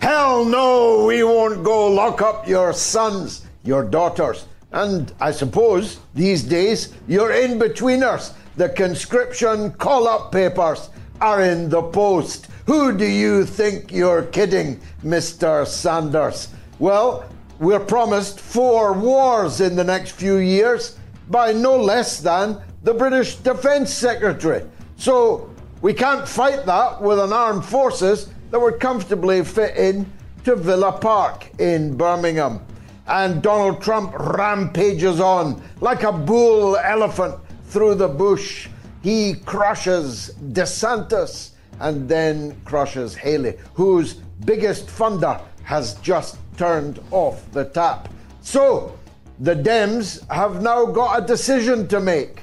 Hell no, we won't go lock up your sons, your daughters, and I suppose these days you're in-betweeners. The conscription call-up papers are in the post. Who do you think you're kidding, Mr. Sanders? Well, we're promised four wars in the next few years by no less than the British Defence Secretary. So we can't fight that with an armed forces that would comfortably fit in to Villa Park in Birmingham. And Donald Trump rampages on like a bull elephant through the bush. He crushes DeSantis and then crushes Haley, whose biggest funder has just turned off the tap. So the Dems have now got a decision to make.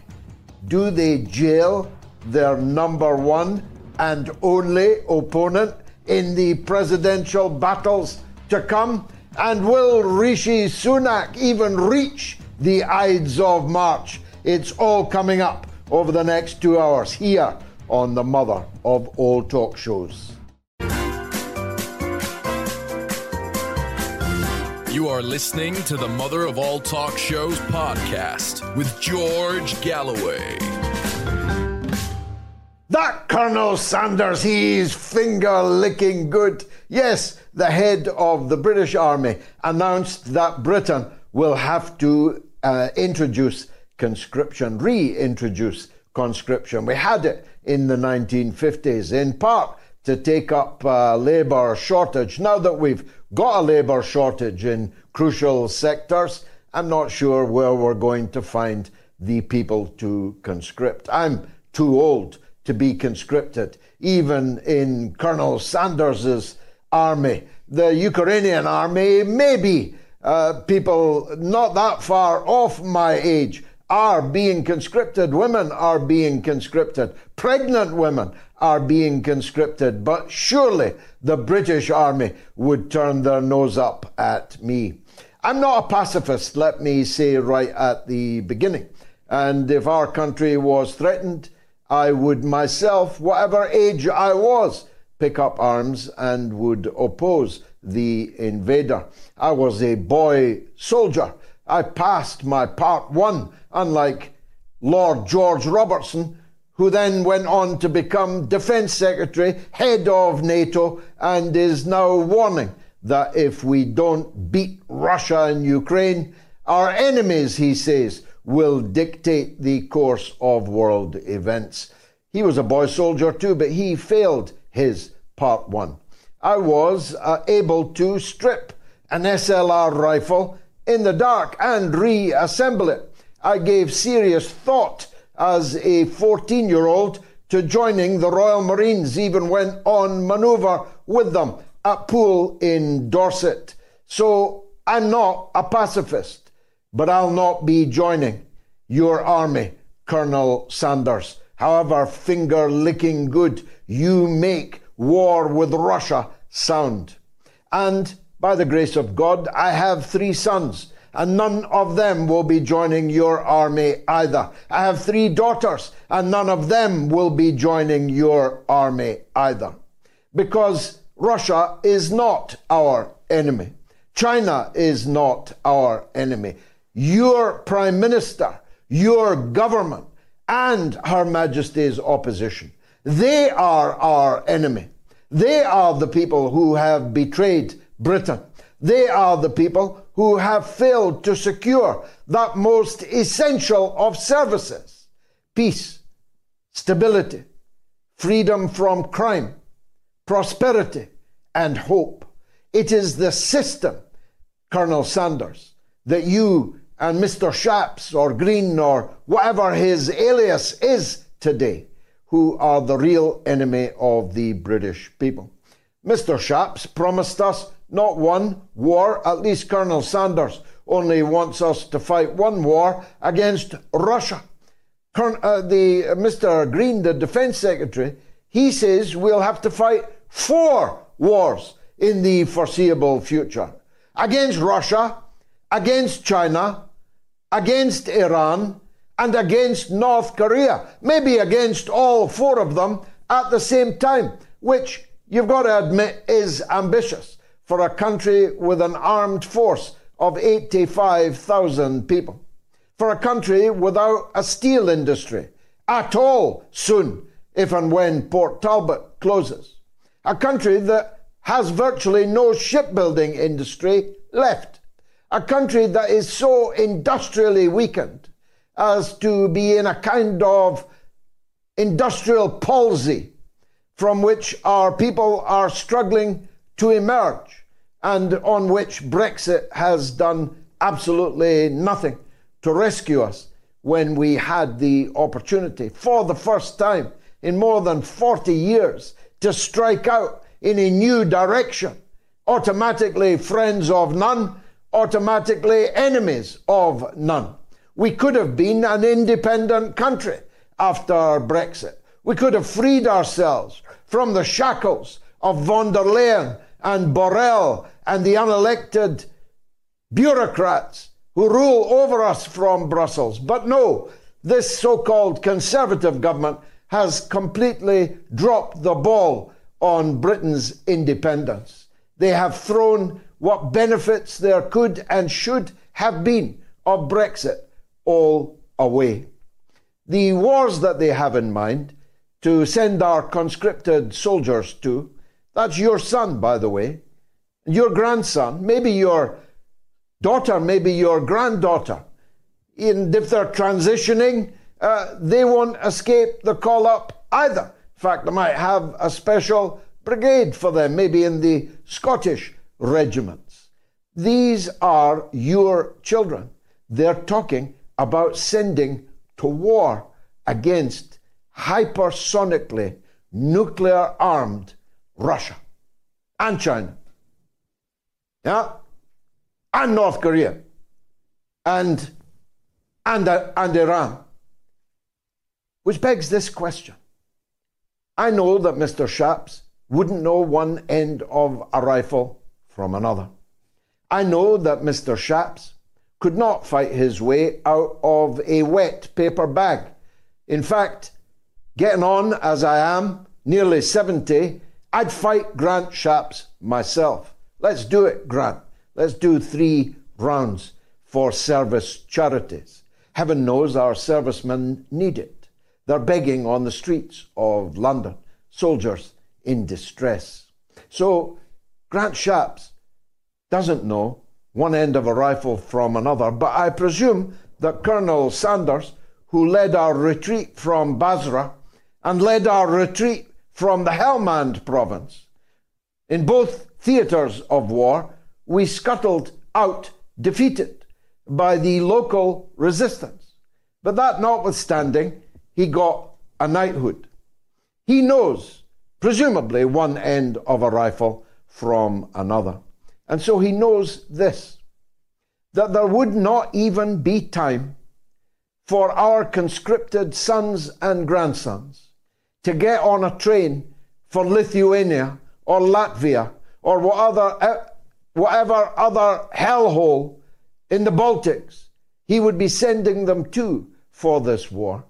Do they jail their number one and only opponent in the presidential battles to come? And will Rishi Sunak even reach the Ides of March? It's all coming up over the next two hours here on the mother of all talk shows. You are listening to the Mother of All Talk Shows podcast with George Galloway. That Colonel Sanders, he's finger licking good. Yes, the head of the British Army announced that Britain will have to uh, introduce conscription, reintroduce conscription. We had it in the 1950s, in part to take up uh, labour shortage. Now that we've got a labour shortage in crucial sectors, I'm not sure where we're going to find the people to conscript. I'm too old to be conscripted, even in Colonel Sanders's army. The Ukrainian army, maybe uh, people not that far off my age are being conscripted. Women are being conscripted. Pregnant women are being conscripted. But surely the British Army would turn their nose up at me. I'm not a pacifist, let me say right at the beginning. And if our country was threatened, I would myself, whatever age I was, pick up arms and would oppose the invader. I was a boy soldier. I passed my part one, unlike Lord George Robertson, who then went on to become Defence Secretary, head of NATO, and is now warning that if we don't beat Russia and Ukraine, our enemies, he says, will dictate the course of world events. He was a boy soldier too, but he failed his part one. I was uh, able to strip an SLR rifle in the dark and reassemble it. I gave serious thought as a 14 year old to joining the Royal Marines, even went on manoeuvre with them at Poole in Dorset. So I'm not a pacifist, but I'll not be joining your army, Colonel Sanders. However finger licking good you make war with Russia sound. And by the grace of God, I have three sons and none of them will be joining your army either. I have three daughters, and none of them will be joining your army either. Because Russia is not our enemy. China is not our enemy. Your Prime Minister, your government, and Her Majesty's opposition, they are our enemy. They are the people who have betrayed Britain. They are the people who have failed to secure that most essential of services peace, stability, freedom from crime, prosperity, and hope. It is the system, Colonel Sanders, that you and Mr. Shapps or Green or whatever his alias is today who are the real enemy of the British people. Mr. Shapps promised us not one war, at least Colonel Sanders only wants us to fight one war against Russia. Uh, the uh, Mr. Green, the Defence Secretary, he says we'll have to fight four wars in the foreseeable future against Russia, against China, against Iran, and against North Korea. Maybe against all four of them at the same time, which you've got to admit is ambitious for a country with an armed force of 85,000 people. For a country without a steel industry at all soon, if and when Port Talbot closes. A country that has virtually no shipbuilding industry left. A country that is so industrially weakened as to be in a kind of industrial palsy from which our people are struggling to emerge and on which Brexit has done absolutely nothing to rescue us when we had the opportunity for the first time in more than 40 years to strike out in a new direction. Automatically friends of none, automatically enemies of none. We could have been an independent country after Brexit. We could have freed ourselves from the shackles of von der Leyen and Borrell and the unelected bureaucrats who rule over us from Brussels. But no, this so called conservative government has completely dropped the ball on Britain's independence. They have thrown what benefits there could and should have been of Brexit all away. The wars that they have in mind to send our conscripted soldiers to, that's your son, by the way, your grandson, maybe your daughter, maybe your granddaughter. And if they're transitioning, uh, they won't escape the call up either. In fact, they might have a special brigade for them, maybe in the Scottish regiments. These are your children. They're talking about sending to war against hypersonically nuclear armed Russia and China. Yeah? And North Korea. And, and, uh, and Iran. Which begs this question. I know that Mr. Shapps wouldn't know one end of a rifle from another. I know that Mr. Shapps could not fight his way out of a wet paper bag. In fact, getting on as I am, nearly 70, I'd fight Grant Shapps myself. Let's do it, Grant. Let's do three rounds for service charities. Heaven knows our servicemen need it. They're begging on the streets of London, soldiers in distress. So Grant Shapps doesn't know one end of a rifle from another, but I presume that Colonel Sanders, who led our retreat from Basra and led our retreat from the Helmand province, in both theatres of war, we scuttled out defeated by the local resistance. But that notwithstanding, he got a knighthood. He knows, presumably, one end of a rifle from another. And so he knows this that there would not even be time for our conscripted sons and grandsons to get on a train for Lithuania or Latvia or whatever, eh, whatever other hellhole in the Baltics he would be sending them to for this war,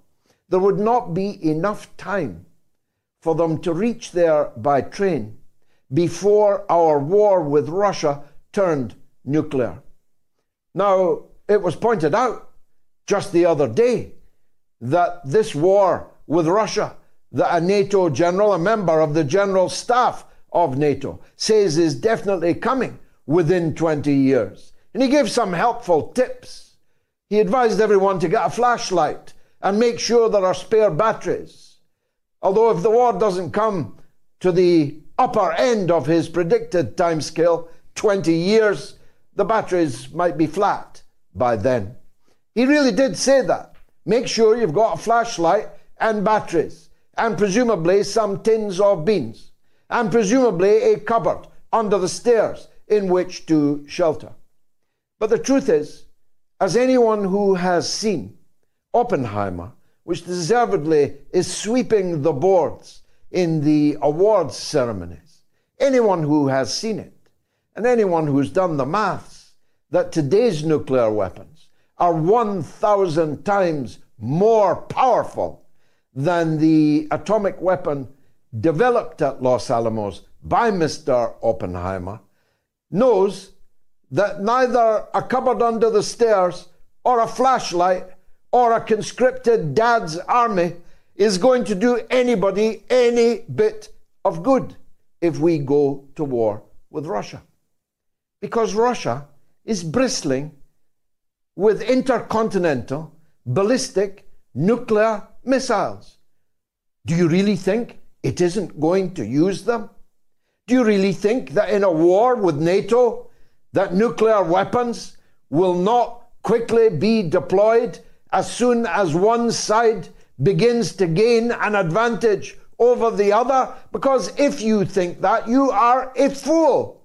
there would not be enough time for them to reach there by train before our war with Russia turned nuclear. Now, it was pointed out just the other day that this war with Russia, that a NATO general, a member of the general staff of NATO, says is definitely coming within 20 years. And he gave some helpful tips. He advised everyone to get a flashlight and make sure there are spare batteries. Although, if the war doesn't come to the upper end of his predicted timescale, 20 years, the batteries might be flat by then. He really did say that. Make sure you've got a flashlight and batteries and presumably some tins of beans, and presumably a cupboard under the stairs in which to shelter. But the truth is, as anyone who has seen Oppenheimer, which deservedly is sweeping the boards in the awards ceremonies, anyone who has seen it, and anyone who's done the maths, that today's nuclear weapons are 1,000 times more powerful than the atomic weapon developed at Los Alamos by Mr. Oppenheimer, knows that neither a cupboard under the stairs or a flashlight or a conscripted dad's army is going to do anybody any bit of good if we go to war with Russia. Because Russia is bristling with intercontinental ballistic nuclear missiles. Do you really think it isn't going to use them? Do you really think that in a war with NATO that nuclear weapons will not quickly be deployed as soon as one side begins to gain an advantage over the other? Because if you think that, you are a fool.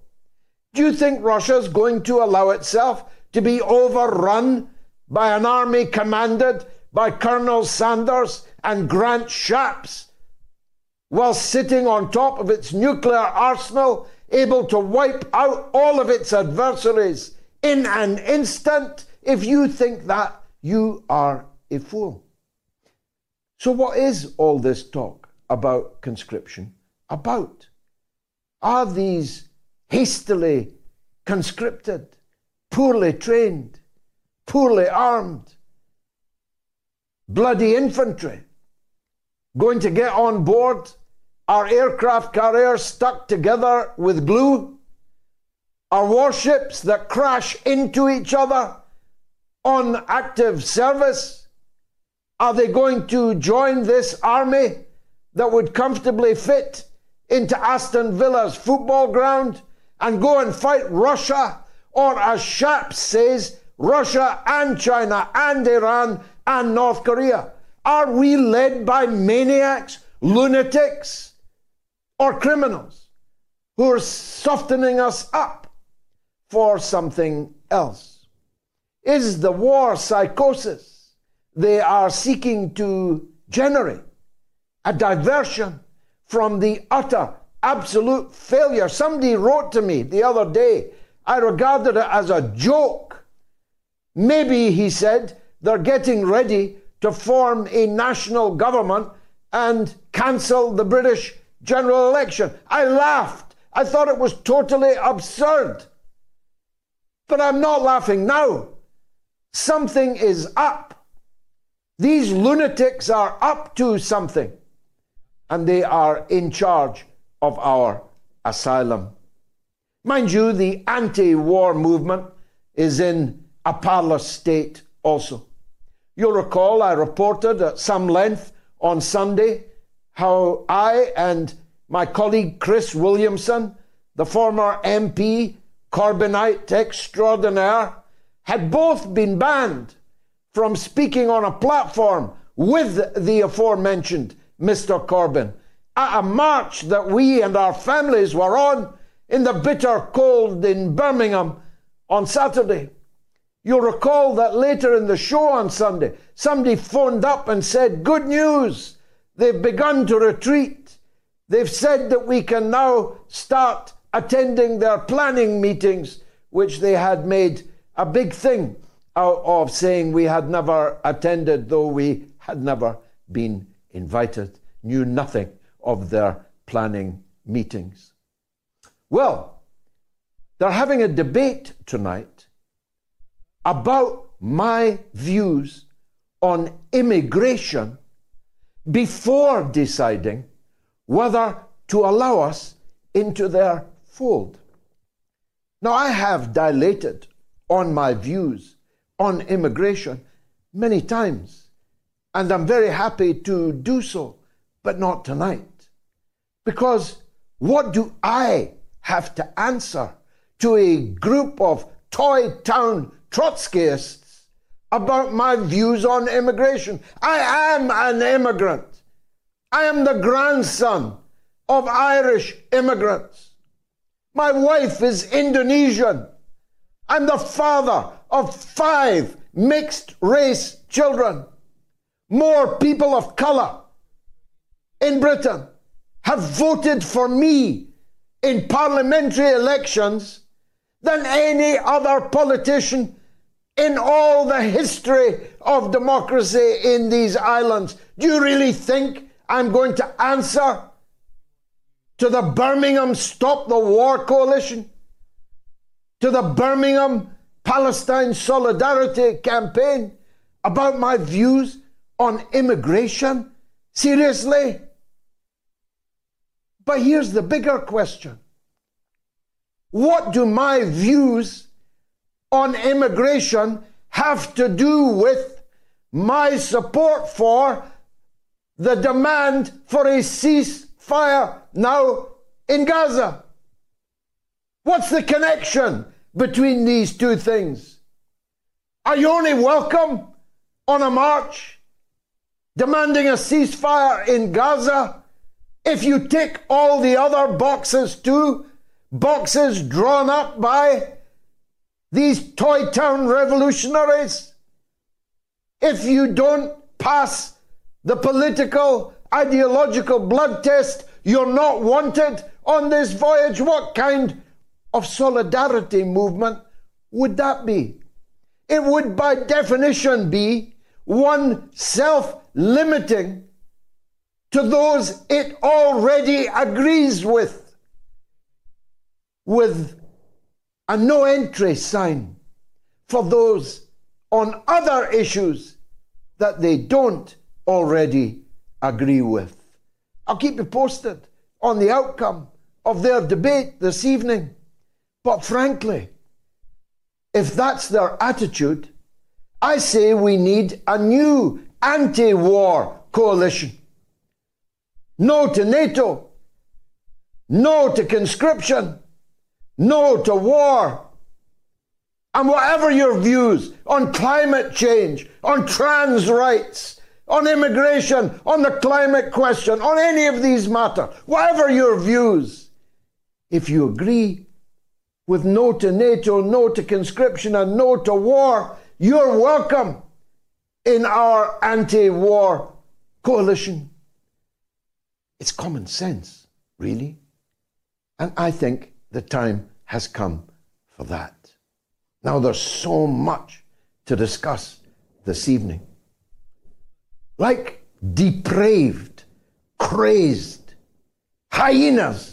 Do you think Russia is going to allow itself to be overrun by an army commanded by Colonel Sanders and Grant Shapps while sitting on top of its nuclear arsenal, able to wipe out all of its adversaries in an instant? If you think that, you are a fool. So, what is all this talk about conscription about? Are these hastily conscripted, poorly trained, poorly armed, bloody infantry going to get on board our aircraft carriers stuck together with glue? Our warships that crash into each other on active service? Are they going to join this army that would comfortably fit into Aston Villa's football ground and go and fight Russia? Or, as Shapps says, Russia and China and Iran and North Korea? Are we led by maniacs, lunatics, or criminals who are softening us up for something else? Is the war psychosis they are seeking to generate a diversion from the utter, absolute failure? Somebody wrote to me the other day. I regarded it as a joke. Maybe, he said, they're getting ready to form a national government and cancel the British general election. I laughed. I thought it was totally absurd. But I'm not laughing now. Something is up. These lunatics are up to something, and they are in charge of our asylum. Mind you, the anti war movement is in a parlous state also. You'll recall I reported at some length on Sunday how I and my colleague Chris Williamson, the former MP, Corbynite extraordinaire, had both been banned from speaking on a platform with the aforementioned Mr. Corbyn at a march that we and our families were on in the bitter cold in Birmingham on Saturday. You'll recall that later in the show on Sunday, somebody phoned up and said, Good news! They've begun to retreat. They've said that we can now start attending their planning meetings, which they had made a big thing of saying we had never attended, though we had never been invited, knew nothing of their planning meetings. Well, they're having a debate tonight about my views on immigration before deciding whether to allow us into their fold. Now, I have dilated on my views on immigration many times, and I'm very happy to do so, but not tonight. Because what do I have to answer to a group of Toy Town Trotskyists about my views on immigration. I am an immigrant. I am the grandson of Irish immigrants. My wife is Indonesian. I'm the father of five mixed race children. More people of colour in Britain have voted for me in parliamentary elections than any other politician in all the history of democracy in these islands. Do you really think I'm going to answer to the Birmingham Stop the War Coalition? To the Birmingham Palestine Solidarity Campaign about my views on immigration? Seriously? But here's the bigger question What do my views on immigration have to do with my support for the demand for a ceasefire now in Gaza? What's the connection between these two things? Are you only welcome on a march demanding a ceasefire in Gaza if you tick all the other boxes too? Boxes drawn up by these Toy Town revolutionaries? If you don't pass the political, ideological blood test, you're not wanted on this voyage. What kind of solidarity movement would that be? It would, by definition, be one self limiting to those it already agrees with, with a no entry sign for those on other issues that they don't already agree with. I'll keep you posted on the outcome of their debate this evening. But frankly, if that's their attitude, I say we need a new anti war coalition. No to NATO, no to conscription, no to war. And whatever your views on climate change, on trans rights, on immigration, on the climate question, on any of these matters, whatever your views, if you agree with no to NATO, no to conscription, and no to war, you're welcome in our anti war coalition. It's common sense, really. And I think the time has come for that. Now, there's so much to discuss this evening. Like depraved, crazed hyenas,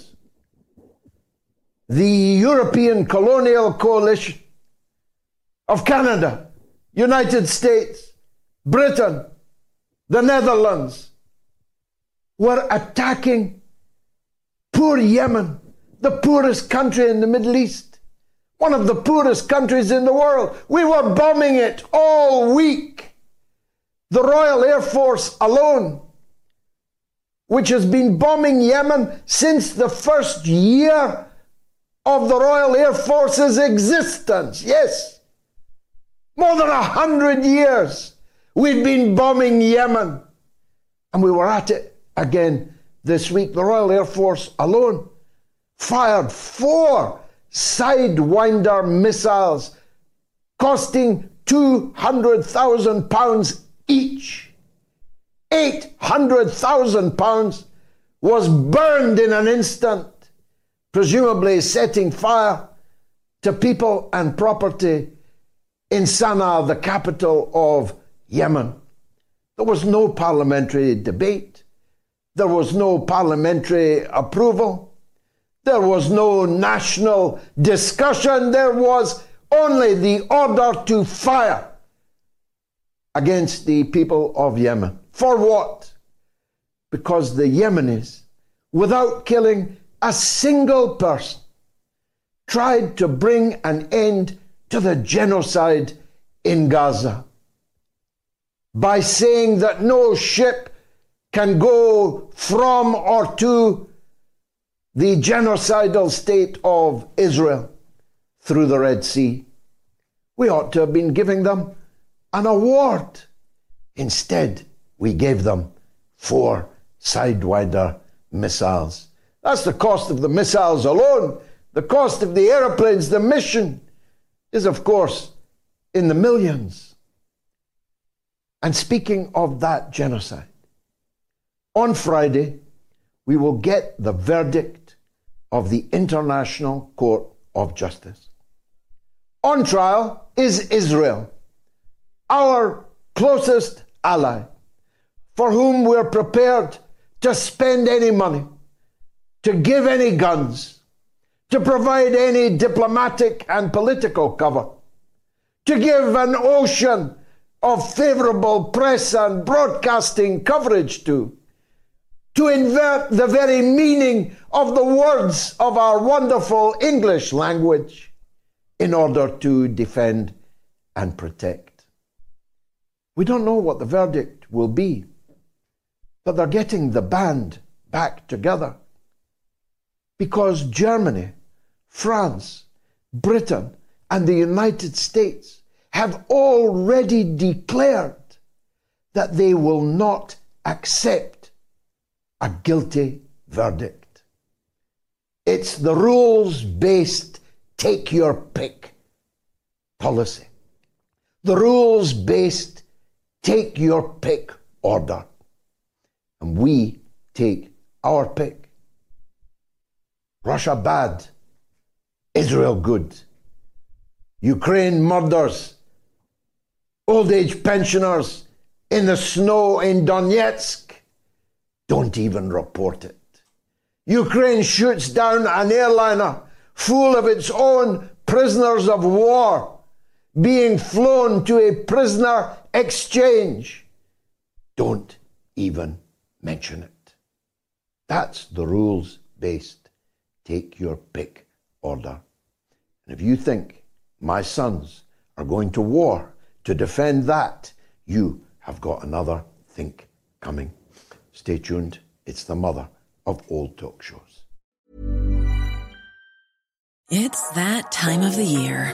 the European colonial coalition of Canada, United States, Britain, the Netherlands were attacking poor Yemen the poorest country in the Middle East, one of the poorest countries in the world. We were bombing it all week. The Royal Air Force alone, which has been bombing Yemen since the first year of the Royal Air Force's existence. Yes, more than a hundred years we've been bombing Yemen. And we were at it again this week. The Royal Air Force alone fired four Sidewinder missiles costing 200,000 pounds each. 800,000 pounds was burned in an instant, presumably setting fire to people and property in Sana'a, the capital of Yemen. There was no parliamentary debate. There was no parliamentary approval. There was no national discussion. There was only the order to fire against the people of Yemen. For what? Because the Yemenis, without killing a single person, tried to bring an end to the genocide in Gaza by saying that no ship can go from or to the genocidal state of Israel through the Red Sea. We ought to have been giving them an award. Instead, we gave them four Sidewinder missiles. That's the cost of the missiles alone. The cost of the aeroplanes, the mission, is of course in the millions. And speaking of that genocide, on Friday, we will get the verdict of the International Court of Justice. On trial is Israel, our closest ally, for whom we're prepared to spend any money, to give any guns, to provide any diplomatic and political cover, to give an ocean of favorable press and broadcasting coverage to, to invert the very meaning of the words of our wonderful English language in order to defend and protect. We don't know what the verdict will be, but they're getting the band back together because Germany, France, Britain, and the United States have already declared that they will not accept a guilty verdict. It's the rules based take your pick policy. The rules based take your pick order. And we take our pick. Russia bad, Israel good. Ukraine murders, old age pensioners in the snow in Donetsk. Don't even report it. Ukraine shoots down an airliner full of its own prisoners of war being flown to a prisoner exchange. Don't even mention it. That's the rules based take your pick order. And if you think my sons are going to war to defend that, you have got another think coming. Stay tuned. It's the mother of all talk shows. It's that time of the year.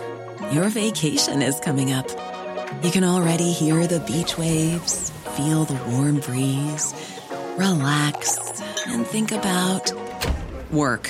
Your vacation is coming up. You can already hear the beach waves, feel the warm breeze, relax, and think about work.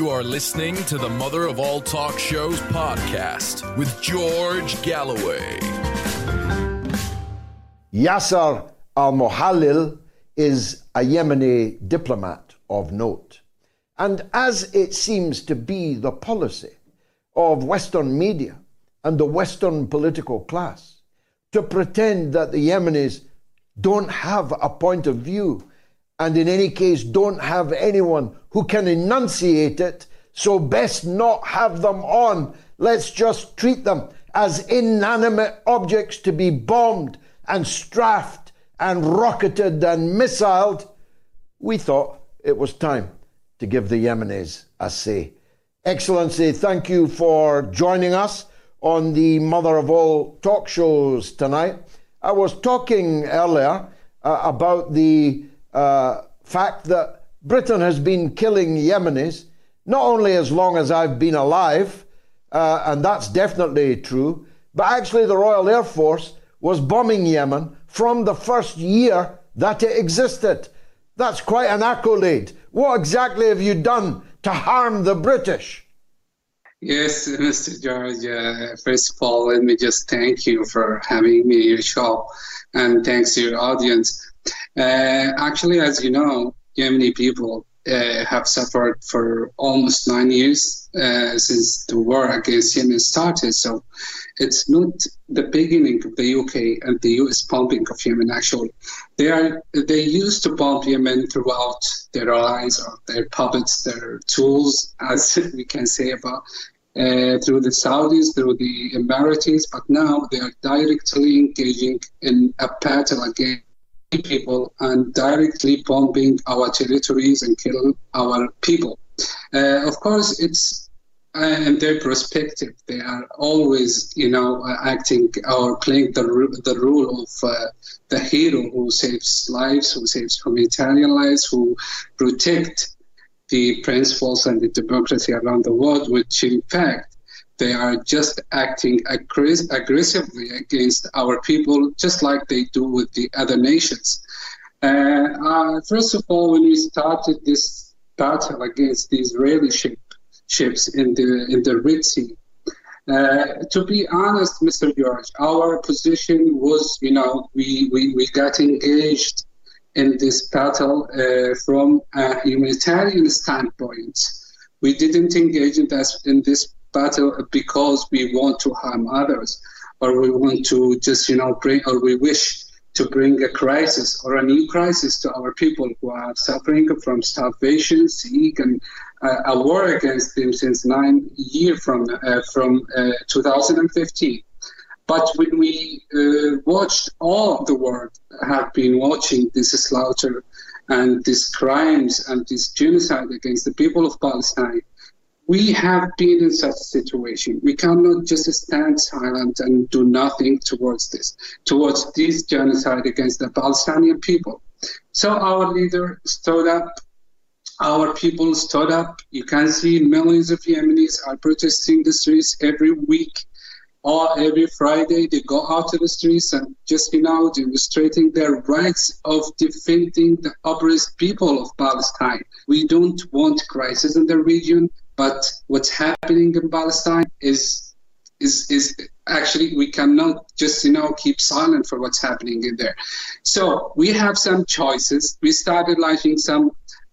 You are listening to the Mother of All Talk Shows podcast with George Galloway. Yasser Almohallil is a Yemeni diplomat of note. And as it seems to be the policy of Western media and the Western political class to pretend that the Yemenis don't have a point of view and in any case don't have anyone who can enunciate it, so best not have them on. Let's just treat them as inanimate objects to be bombed and strafed and rocketed and missiled. We thought it was time to give the Yemenis a say. Excellency, thank you for joining us on the mother of all talk shows tonight. I was talking earlier uh, about the uh, fact that Britain has been killing Yemenis not only as long as I've been alive, uh, and that's definitely true, but actually the Royal Air Force was bombing Yemen from the first year that it existed. That's quite an accolade. What exactly have you done to harm the British? Yes, Mr. George. Uh, first of all, let me just thank you for having me in your show, and thanks to your audience. Uh, actually, as you know, Yemeni people uh, have suffered for almost nine years uh, since the war against Yemen started. So it's not the beginning of the UK and the US bombing of Yemen. Actually, they are they used to bomb Yemen throughout their allies or their puppets, their tools, as we can say about. Uh, through the Saudis, through the Emiratis, but now they are directly engaging in a battle against people and directly bombing our territories and kill our people. Uh, of course, it's uh, in their perspective, they are always, you know, acting or playing the the role of uh, the hero who saves lives, who saves humanitarian lives, who protect the principles and the democracy around the world, which in fact they are just acting aggress- aggressively against our people, just like they do with the other nations. Uh, uh, first of all, when we started this battle against the Israeli ship, ships in the in the Red Sea, uh, to be honest, Mr. George, our position was, you know, we, we, we got engaged in this battle uh, from a humanitarian standpoint. We didn't engage in this, in this battle because we want to harm others or we want to just, you know, bring, or we wish to bring a crisis or a new crisis to our people who are suffering from starvation, sick, and uh, a war against them since nine years from, uh, from uh, 2015. But when we uh, watched, all of the world have been watching this slaughter and these crimes and this genocide against the people of Palestine, we have been in such a situation. We cannot just stand silent and do nothing towards this, towards this genocide against the Palestinian people. So our leader stood up, our people stood up. You can see millions of Yemenis are protesting the streets every week or every Friday. They go out to the streets and just you know demonstrating their rights of defending the oppressed people of Palestine. We don't want crisis in the region. But what's happening in Palestine is is is actually we cannot just you know keep silent for what's happening in there. So we have some choices. We started launching some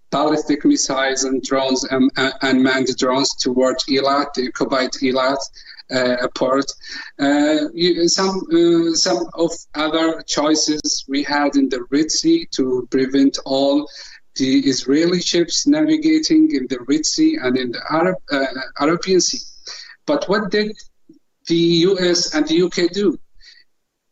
ballistic missiles and drones and, and unmanned drones towards Eilat, the occupied Eilat uh, port. Uh, you, some uh, some of other choices we had in the Red Sea to prevent all the Israeli ships navigating in the Red Sea and in the Arab, uh, Arabian Sea. But what did the US and the UK do?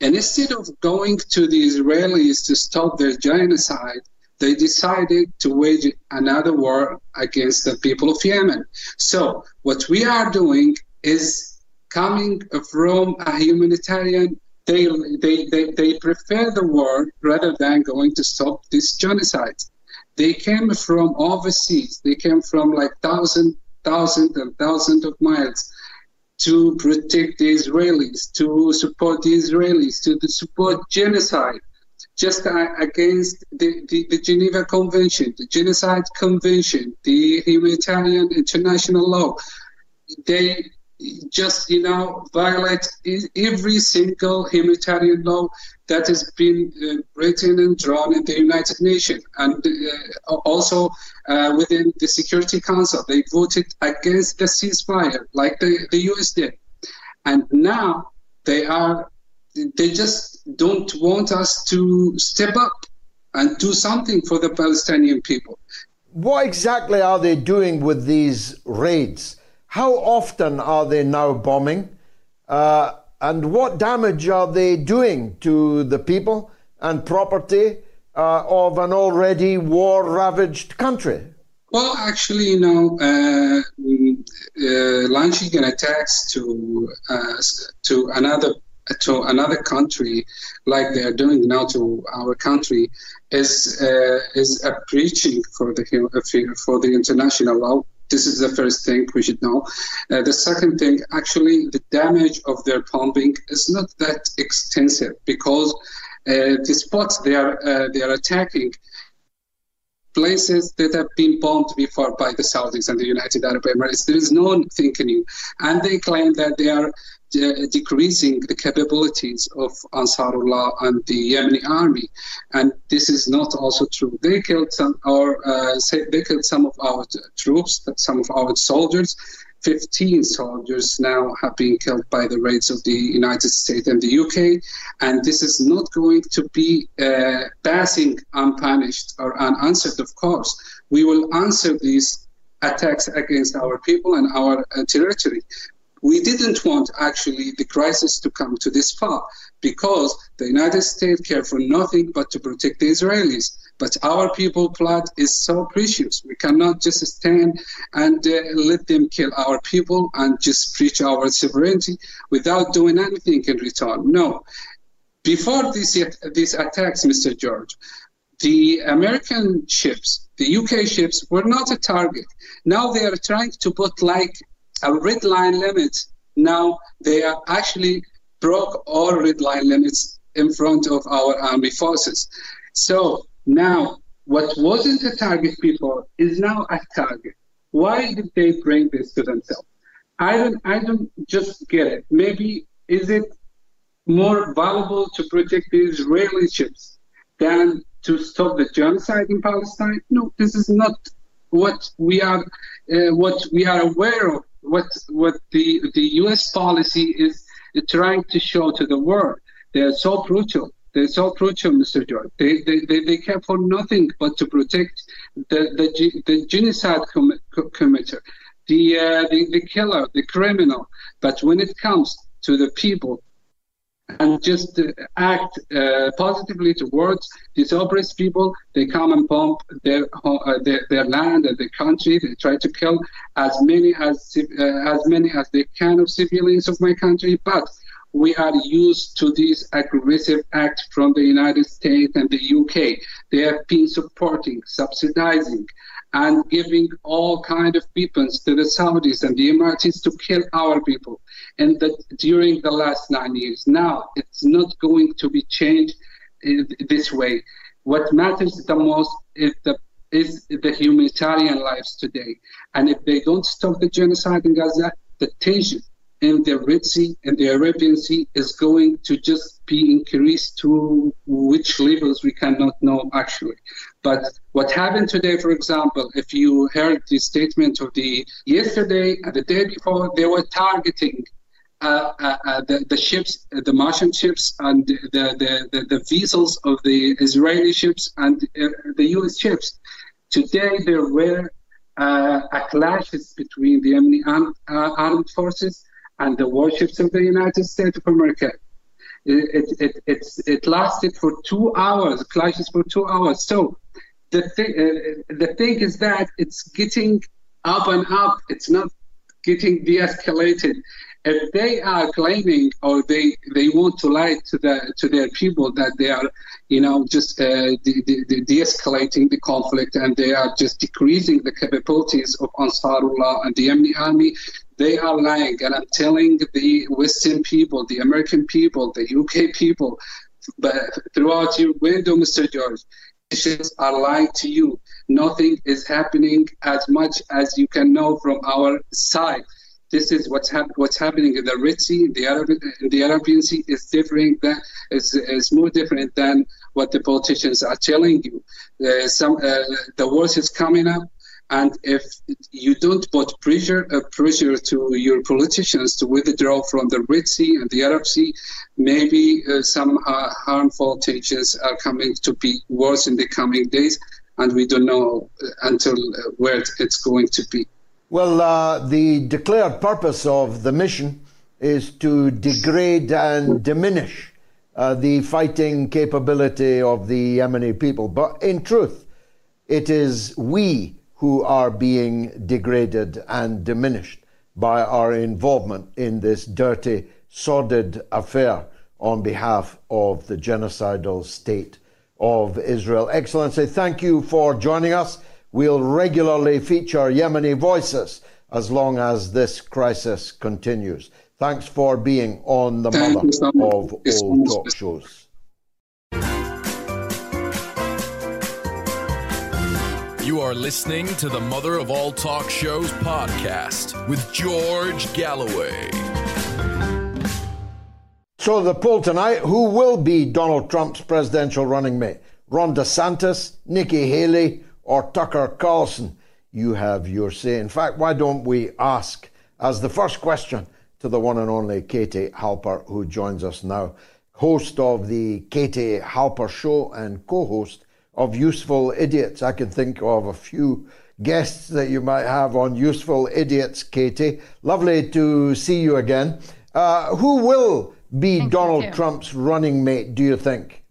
And instead of going to the Israelis to stop their genocide, they decided to wage another war against the people of Yemen. So, what we are doing is coming from a humanitarian they, they, they, they prefer the war rather than going to stop this genocide. They came from overseas. They came from like thousand, thousand and thousands of miles to protect the Israelis, to support the Israelis, to support genocide, just uh, against the, the, the, Geneva Convention, the Genocide Convention, the humanitarian international law. They just, you know, violate every single humanitarian law that has been uh, written and drawn in the United Nations and uh, also uh, within the Security Council. They voted against the ceasefire, like the, the US did. And now they are, they just don't want us to step up and do something for the Palestinian people. What exactly are they doing with these raids? How often are they now bombing? Uh, and what damage are they doing to the people and property uh, of an already war ravaged country? Well, actually, you know, uh, uh, launching an attack to uh, to another to another country, like they are doing now to our country, is uh, is a breaching for the for the international law this is the first thing we should know. Uh, the second thing, actually, the damage of their pumping is not that extensive because uh, the spots they are uh, they are attacking places that have been bombed before by the Saudis and the United Arab Emirates. There is no new, and they claim that they are de- decreasing the capabilities of Ansarullah and the Yemeni army, and this is not also true. They killed some, or uh, they killed some of our troops, some of our soldiers. 15 soldiers now have been killed by the raids of the United States and the UK, and this is not going to be uh, passing unpunished or unanswered, of course. We will answer these attacks against our people and our uh, territory we didn't want actually the crisis to come to this far because the United States cared for nothing but to protect the Israelis. But our people blood is so precious. We cannot just stand and uh, let them kill our people and just preach our sovereignty without doing anything in return. No. Before these, these attacks, Mr. George, the American ships, the UK ships, were not a target. Now they are trying to put like a red line limit. Now they are actually broke all red line limits in front of our army forces. So now what wasn't a target before is now a target. Why did they bring this to themselves? I don't I don't just get it. Maybe is it more valuable to protect the Israeli ships than to stop the genocide in Palestine? No, this is not what we are uh, what we are aware of what what the the U.S. policy is trying to show to the world. They are so brutal. They're so brutal, Mr. George. They, they, they, they care for nothing but to protect the the, the genocide com- committer, the, uh, the the killer, the criminal. But when it comes to the people, and just act uh, positively towards these oppressed people. They come and bomb their, uh, their, their land and their country. They try to kill as many as uh, as many as they can of civilians of my country. But we are used to this aggressive act from the United States and the UK. They have been supporting, subsidizing, and giving all kind of weapons to the Saudis and the Emiratis to kill our people. And that during the last nine years, now it's not going to be changed uh, this way. What matters the most is the is the humanitarian lives today. And if they don't stop the genocide in Gaza, the tension in the Red Sea and the Arabian Sea is going to just be increased to which levels we cannot know actually. But what happened today, for example, if you heard the statement of the yesterday and the day before, they were targeting uh, uh, uh, the, the ships, the Martian ships, and the, the, the, the vessels of the Israeli ships and uh, the U.S. ships. Today, there were uh, clashes between the armed, uh, armed forces and the warships of the United States of America. It, it, it, it, lasted for two hours, clashes for two hours. So the, thing, uh, the thing is that it's getting up and up. It's not getting de-escalated. If they are claiming or they, they want to lie to the to their people that they are, you know, just uh, de- de- de-escalating the conflict and they are just decreasing the capabilities of Ansarullah and the Yemeni army, they are lying. And I'm telling the Western people, the American people, the UK people, but throughout your window, Mr. George, politicians are lying to you. Nothing is happening as much as you can know from our side. This is what's, hap- what's happening in the Red Sea, the Arab, the Arabian Sea is different. Than, is, is more different than what the politicians are telling you. Uh, some uh, the worst is coming up and if you don't put pressure uh, pressure to your politicians to withdraw from the Red Sea and the Arab Sea, maybe uh, some uh, harmful tensions are coming to be worse in the coming days, and we don't know uh, until uh, where it's going to be. Well, uh, the declared purpose of the mission is to degrade and diminish the fighting capability of the Yemeni people. But in truth, it is we who are being degraded and diminished by our involvement in this dirty, sordid affair on behalf of the genocidal state of Israel. Excellency, thank you for joining us. We'll regularly feature Yemeni voices as long as this crisis continues. Thanks for being on the mother of all talk shows. You are listening to the Mother of All Talk Shows podcast with George Galloway. So the poll tonight: Who will be Donald Trump's presidential running mate? Ron DeSantis, Nikki Haley, or Tucker Carlson? You have your say. In fact, why don't we ask as the first question to the one and only Katie Halper, who joins us now, host of the Katie Halper Show and co-host of Useful Idiots. I can think of a few guests that you might have on Useful Idiots, Katie. Lovely to see you again. Uh, who will be Thank Donald Trump's running mate, do you think?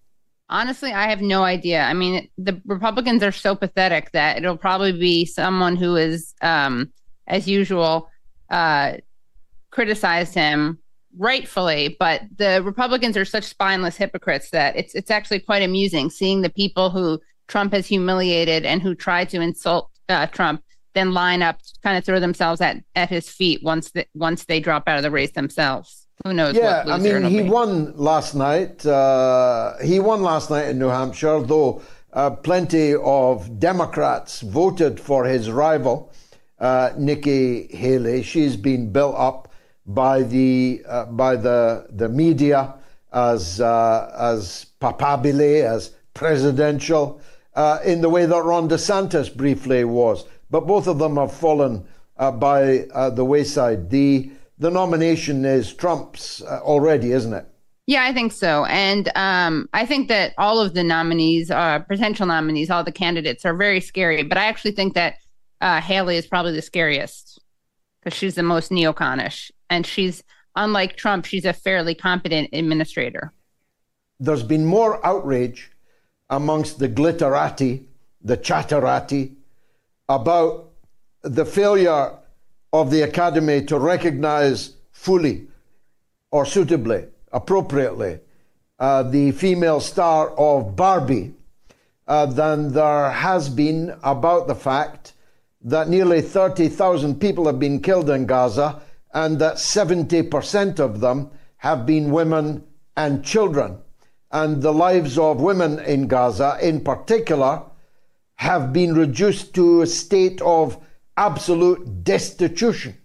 Honestly, I have no idea. I mean, the Republicans are so pathetic that it'll probably be someone who is, um, as usual, uh, criticized him rightfully, but the Republicans are such spineless hypocrites that it's it's actually quite amusing seeing the people who Trump has humiliated and who tried to insult uh, Trump then line up, kind of throw themselves at, at his feet once the, once they drop out of the race themselves. Who knows? Yeah, I mean, he be. won last night. Uh, he won last night in New Hampshire, though uh, plenty of Democrats voted for his rival, uh, Nikki Haley. She's been built up by the uh, by the the media as uh, as papabile, as presidential, uh, in the way that Ron DeSantis briefly was. But both of them have fallen uh, by uh, the wayside. The the nomination is Trump's already, isn't it? Yeah, I think so. And um, I think that all of the nominees, uh, potential nominees, all the candidates are very scary. But I actually think that uh, Haley is probably the scariest because she's the most neoconish. And she's, unlike Trump, she's a fairly competent administrator. There's been more outrage amongst the glitterati, the chatterati, about the failure of the Academy to recognize fully or suitably, appropriately, uh, the female star of Barbie uh, than there has been about the fact that nearly 30,000 people have been killed in Gaza and that 70% of them have been women and children. And the lives of women in Gaza, in particular, have been reduced to a state of absolute destitution.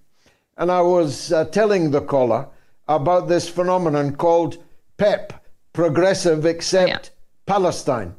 And I was uh, telling the caller about this phenomenon called PEP, Progressive Except yeah. Palestine.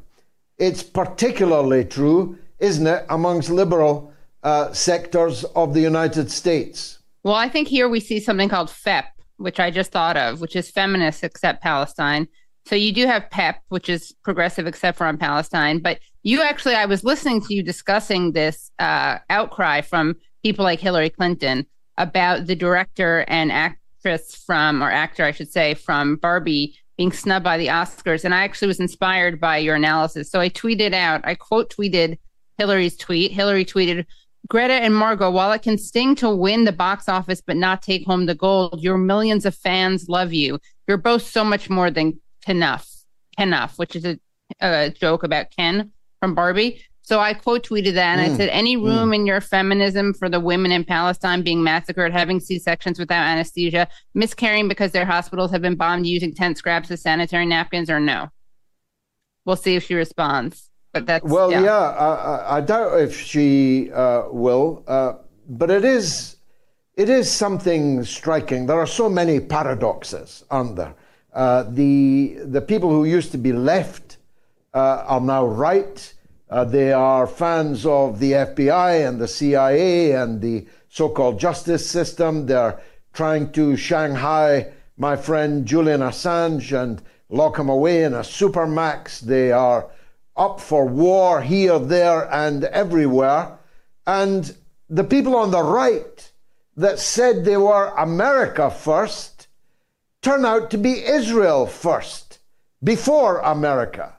It's particularly true, isn't it, amongst liberal uh, sectors of the United States? Well, I think here we see something called FEP, which I just thought of, which is feminist Except Palestine. So you do have PEP, which is progressive except for on Palestine. But you actually, I was listening to you discussing this uh, outcry from people like Hillary Clinton about the director and actress from, or actor, I should say, from Barbie being snubbed by the Oscars. And I actually was inspired by your analysis. So I tweeted out, I quote tweeted Hillary's tweet. Hillary tweeted, Greta and Margot, while it can sting to win the box office but not take home the gold, your millions of fans love you. You're both so much more than Kenough, Kenough, which is a, a joke about Ken from Barbie. So I quote tweeted that and mm. I said, Any room mm. in your feminism for the women in Palestine being massacred, having C sections without anesthesia, miscarrying because their hospitals have been bombed using tent scraps as sanitary napkins, or no? We'll see if she responds. But that's well, yeah. yeah I, I, doubt if she uh, will, uh, but it is it is something striking. There are so many paradoxes, aren't there? Uh, the, the people who used to be left uh, are now right. Uh, they are fans of the FBI and the CIA and the so called justice system. They're trying to Shanghai my friend Julian Assange and lock him away in a supermax. They are up for war here, there, and everywhere. And the people on the right that said they were America first turn out to be Israel first, before America.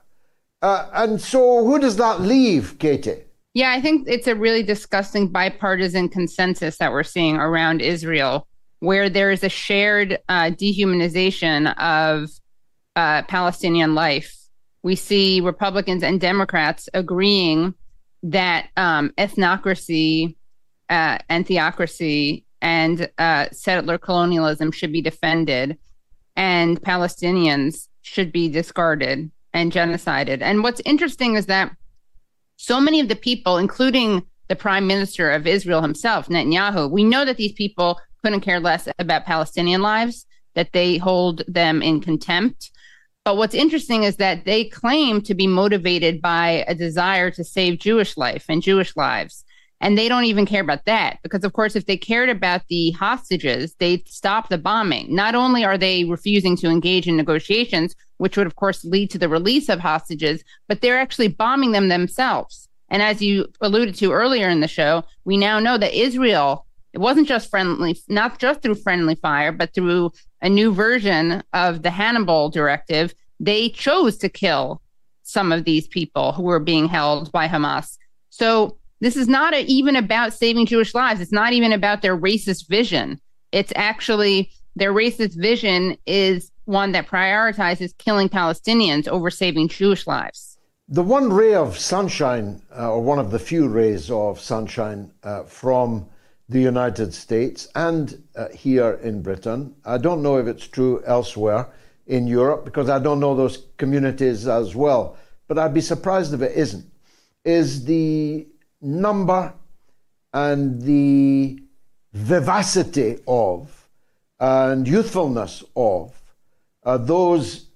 Uh, and so, who does that leave, Katie? Yeah, I think it's a really disgusting bipartisan consensus that we're seeing around Israel, where there is a shared uh, dehumanization of uh, Palestinian life. We see Republicans and Democrats agreeing that um, ethnocracy uh, and theocracy and uh, settler colonialism should be defended and Palestinians should be discarded and genocided. And what's interesting is that so many of the people, including the prime minister of Israel himself, Netanyahu, we know that these people couldn't care less about Palestinian lives. that they hold them in contempt. But what's interesting is that they claim to be motivated by a desire to save Jewish life and Jewish lives. And they don't even care about that because, of course, if they cared about the hostages, they'd stop the bombing. Not only are they refusing to engage in negotiations, which would, of course, lead to the release of hostages, but they're actually bombing them themselves. And as you alluded to earlier in the show, we now know that Israel, it wasn't just friendly, not just through friendly fire, but through a new version of the Hannibal directive, they chose to kill some of these people who were being held by Hamas. So this is not a, even about saving Jewish lives. It's not even about their racist vision. It's actually their racist vision is one that prioritizes killing Palestinians over saving Jewish lives. The one ray of sunshine, uh, or one of the few rays of sunshine uh, from the United States and uh, here in Britain, I don't know if it's true elsewhere in Europe because I don't know those communities as well, but I'd be surprised if it isn't, is the number and the vivacity of and youthfulness of uh, those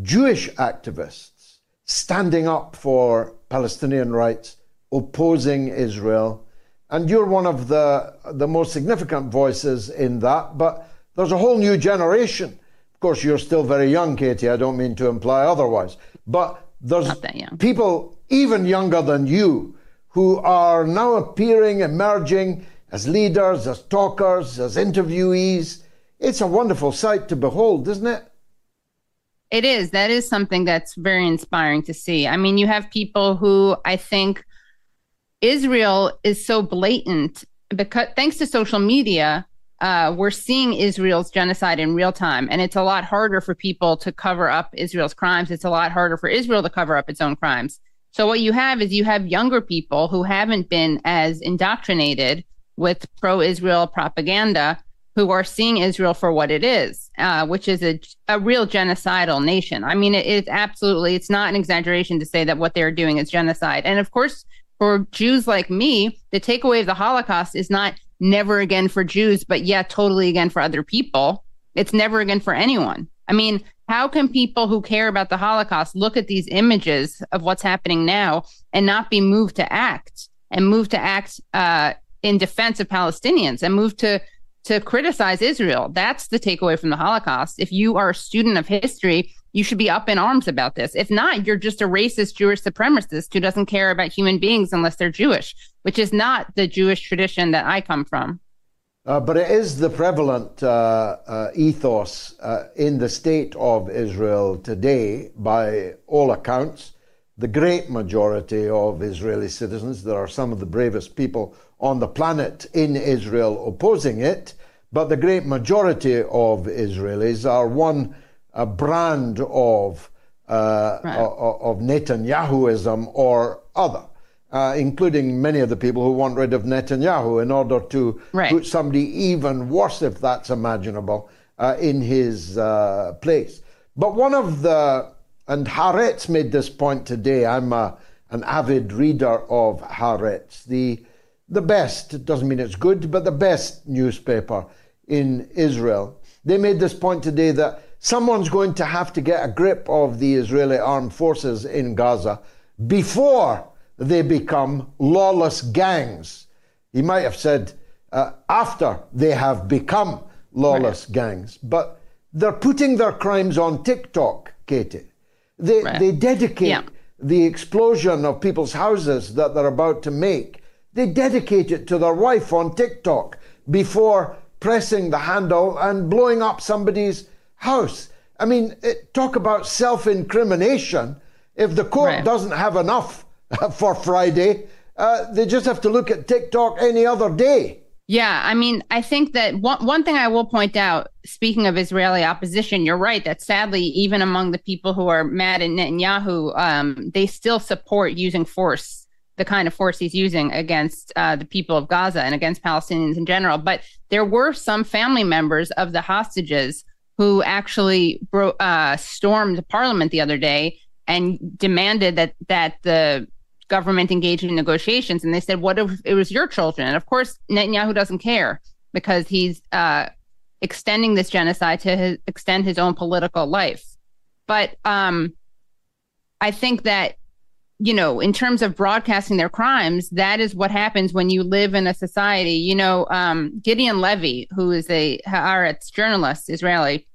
Jewish activists standing up for Palestinian rights, opposing Israel. And you're one of the, the most significant voices in that. But there's a whole new generation. Of course, you're still very young, Katie. I don't mean to imply otherwise. But there's people even younger than you who are now appearing, emerging as leaders, as talkers, as interviewees. It's a wonderful sight to behold, isn't it? It is. That is something that's very inspiring to see. I mean, you have people who I think Israel is so blatant because thanks to social media, uh, we're seeing Israel's genocide in real time. And it's a lot harder for people to cover up Israel's crimes. It's a lot harder for Israel to cover up its own crimes. So what you have is you have younger people who haven't been as indoctrinated with pro-Israel propaganda who are seeing Israel for what it is, uh, which is a, a real genocidal nation. I mean, it, it's absolutely, it's not an exaggeration to say that what they're doing is genocide. And of course, for Jews like me, the takeaway of the Holocaust is not never again for Jews, but yeah, totally again for other people. It's never again for anyone. I mean, how can people who care about the Holocaust look at these images of what's happening now and not be moved to act and move to act uh, in defense of Palestinians and move to to criticize Israel. That's the takeaway from the Holocaust. If you are a student of history, you should be up in arms about this. If not, you're just a racist Jewish supremacist who doesn't care about human beings unless they're Jewish, which is not the Jewish tradition that I come from. Uh, but it is the prevalent uh, uh, ethos uh, in the state of Israel today, by all accounts. The great majority of Israeli citizens, there are some of the bravest people on the planet in Israel opposing it, but the great majority of Israelis are one brand of, uh, right. of Netanyahuism or other. Uh, including many of the people who want rid of Netanyahu in order to right. put somebody even worse, if that's imaginable, uh, in his uh, place. But one of the, and Haaretz made this point today, I'm a, an avid reader of Haaretz, the the best, it doesn't mean it's good, but the best newspaper in Israel. They made this point today that someone's going to have to get a grip of the Israeli armed forces in Gaza before they become lawless gangs. He might have said uh, after they have become lawless right. gangs, but they're putting their crimes on TikTok, Katie. They, right. they dedicate yeah. the explosion of people's houses that they're about to make they dedicate it to their wife on TikTok before pressing the handle and blowing up somebody's house. I mean, it, talk about self incrimination. If the court right. doesn't have enough for Friday, uh, they just have to look at TikTok any other day. Yeah, I mean, I think that one, one thing I will point out, speaking of Israeli opposition, you're right that sadly, even among the people who are mad at Netanyahu, um, they still support using force the kind of force he's using against uh, the people of Gaza and against Palestinians in general. But there were some family members of the hostages who actually bro- uh, stormed Parliament the other day and demanded that that the government engage in negotiations. And they said, "What if it was your children?" And of course, Netanyahu doesn't care because he's uh, extending this genocide to his, extend his own political life. But um, I think that you know, in terms of broadcasting their crimes, that is what happens when you live in a society. You know, um, Gideon Levy, who is a Haaretz journalist, Israeli,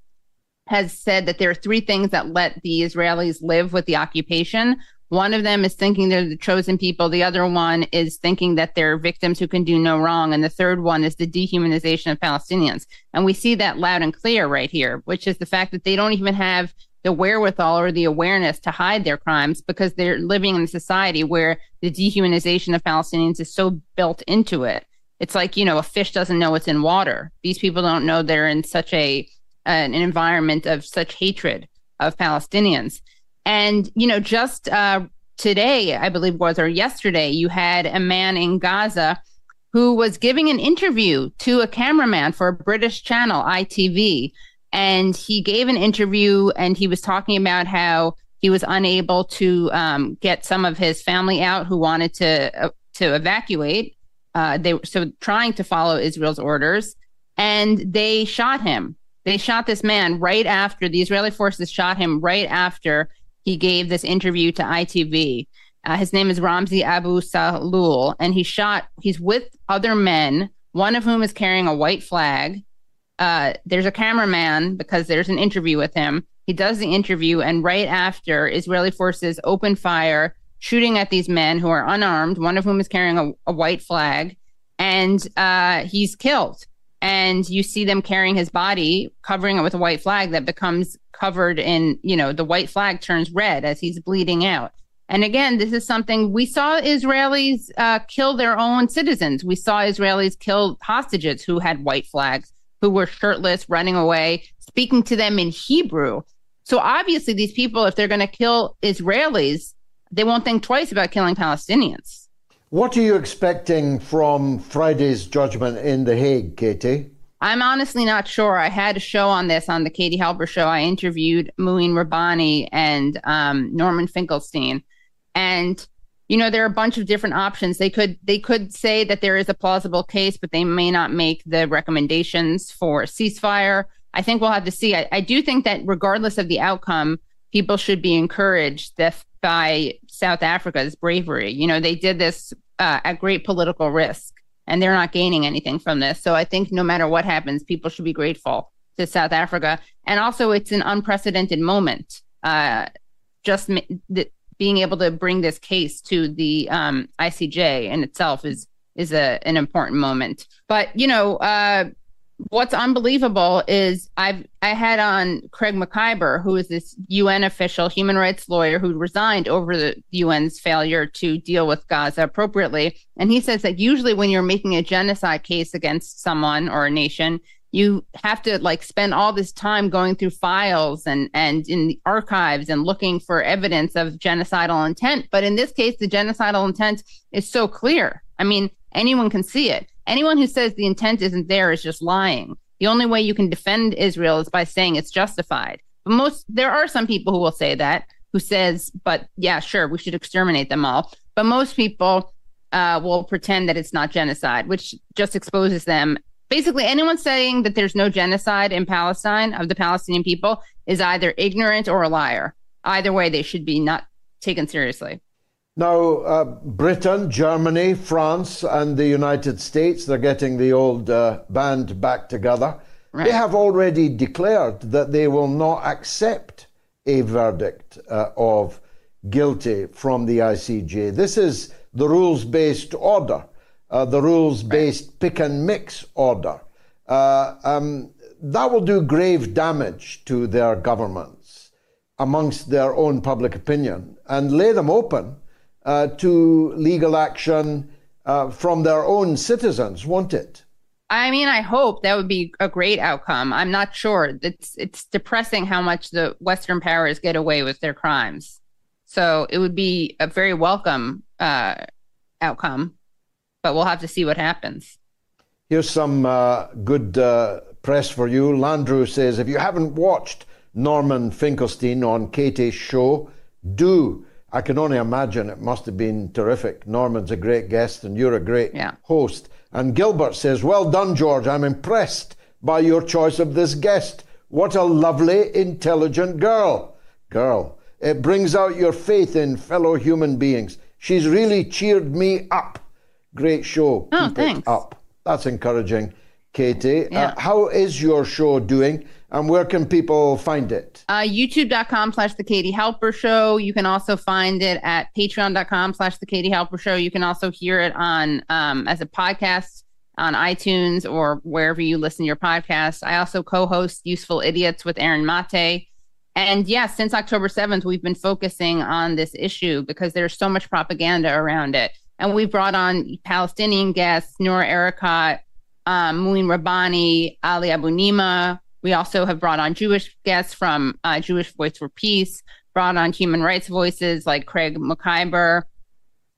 has said that there are three things that let the Israelis live with the occupation. One of them is thinking they're the chosen people. The other one is thinking that they're victims who can do no wrong. And the third one is the dehumanization of Palestinians. And we see that loud and clear right here, which is the fact that they don't even have the wherewithal or the awareness to hide their crimes because they're living in a society where the dehumanization of Palestinians is so built into it. It's like, you know, a fish doesn't know it's in water. These people don't know they're in such a an environment of such hatred of Palestinians. And, you know, just uh, today, I believe was, or yesterday, you had a man in Gaza who was giving an interview to a cameraman for a British channel, ITV and he gave an interview and he was talking about how he was unable to um, get some of his family out who wanted to uh, to evacuate. Uh, they were so trying to follow Israel's orders, and they shot him. They shot this man right after the Israeli forces shot him right after he gave this interview to ITV. Uh, his name is Ramzi Abu Salul, and he shot. He's with other men, one of whom is carrying a white flag uh, there's a cameraman because there's an interview with him. He does the interview, and right after, Israeli forces open fire, shooting at these men who are unarmed, one of whom is carrying a, a white flag, and uh, he's killed. And you see them carrying his body, covering it with a white flag that becomes covered in, you know, the white flag turns red as he's bleeding out. And again, this is something we saw Israelis uh, kill their own citizens. We saw Israelis kill hostages who had white flags who were shirtless, running away, speaking to them in Hebrew. So obviously, these people, if they're going to kill Israelis, they won't think twice about killing Palestinians. What are you expecting from Friday's judgment in The Hague, Katie? I'm honestly not sure. I had a show on this on the Katie Halper show. I interviewed Mouin Rabbani and um, Norman Finkelstein. And you know there are a bunch of different options they could they could say that there is a plausible case but they may not make the recommendations for ceasefire i think we'll have to see i, I do think that regardless of the outcome people should be encouraged by south africa's bravery. You know they did this uh, at great political risk and they're not gaining anything from this. So i think no matter what happens people should be grateful to south africa. And also it's an unprecedented moment uh, just the, being able to bring this case to the um, ICJ in itself is is a an important moment. But you know, uh, what's unbelievable is I've I had on Craig Mokhiber, who is this UN official, human rights lawyer, who resigned over the UN's failure to deal with Gaza appropriately, and he says that usually when you're making a genocide case against someone or a nation, you have to like spend all this time going through files and and in the archives and looking for evidence of genocidal intent. But in this case the genocidal intent is so clear. I mean anyone can see it anyone who says the intent isn't there is just lying the only way you can defend israel is by saying it's justified but most there are some people who will say that who says but yeah sure we should exterminate them all but most people uh, will pretend that it's not genocide which just exposes them basically anyone saying that there's no genocide in Palestine of the Palestinian people is either ignorant or a liar. Either way, they should be not taken seriously. Now, uh, Britain, Germany, France, and the United States, they're getting the old uh, band back together. Right. They have already declared that they will not accept a verdict uh, of guilty from the ICJ. This is the rules based order uh, the rules based right. pick and mix order. Uh, um, that will do grave damage to their governments amongst their own public opinion and lay them open uh, to legal action uh, from their own citizens, won't it? I mean, I hope that would be a great outcome. I'm not sure. It's it's depressing how much the Western powers get away with their crimes. So it would be a very welcome uh, outcome but we'll have to see what happens. Here's some uh, good uh, press for you. Landrew says if you haven't watched Norman Finkelstein on Katie's show, do. I can only imagine it must have been terrific. Norman's a great guest and you're a great yeah. host. And Gilbert says, Well done, George. I'm impressed by your choice of this guest. What a lovely, intelligent girl. Girl. It brings out your faith in fellow human beings. She's really cheered me up. Great show. Oh, Keep thanks. up. That's encouraging, Katie. Yeah. Uh, how is your show doing and where can people find it? Uh, YouTube.com slash The Katie Halper Show. You can also find it at Patreon.com slash The Katie Halper Show. You can also hear it on um, as a podcast on iTunes or wherever you listen to your podcasts. I also co-host Useful Idiots with Aaron Mate. And yeah, since October 7th, we've been focusing on this issue because there's so much propaganda around it. And we've brought on Palestinian guests, Noor Erakat, um, Mouin Rabbani, Ali Abunimah. We also have brought on Jewish guests from uh, Jewish Voice for Peace, brought on human rights voices like Craig Mokhiber.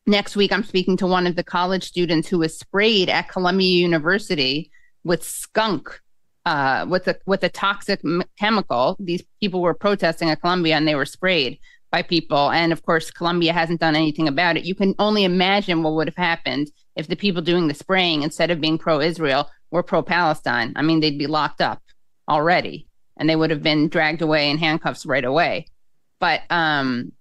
Next week, I'm speaking to one of the college students who was sprayed at Columbia University with skunk, uh, with a with a toxic m- chemical. These people were protesting at Columbia, and they were sprayed by people. And of course, Columbia hasn't done anything about it. You can only imagine what would have happened if the people doing the spraying, instead of being pro-Israel, were pro-Palestine. I mean, they'd be locked up already, and they would have been dragged away in handcuffs right away. But um,